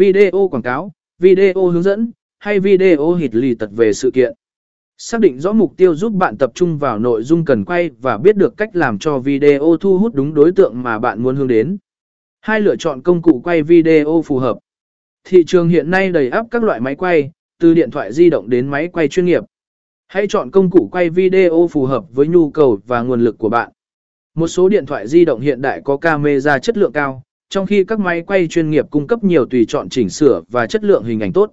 video quảng cáo, video hướng dẫn, hay video hịt lì tật về sự kiện. Xác định rõ mục tiêu giúp bạn tập trung vào nội dung cần quay và biết được cách làm cho video thu hút đúng đối tượng mà bạn muốn hướng đến. Hai lựa chọn công cụ quay video phù hợp. Thị trường hiện nay đầy ắp các loại máy quay, từ điện thoại di động đến máy quay chuyên nghiệp. Hãy chọn công cụ quay video phù hợp với nhu cầu và nguồn lực của bạn. Một số điện thoại di động hiện đại có camera chất lượng cao, trong khi các máy quay chuyên nghiệp cung cấp nhiều tùy chọn chỉnh sửa và chất lượng hình ảnh tốt.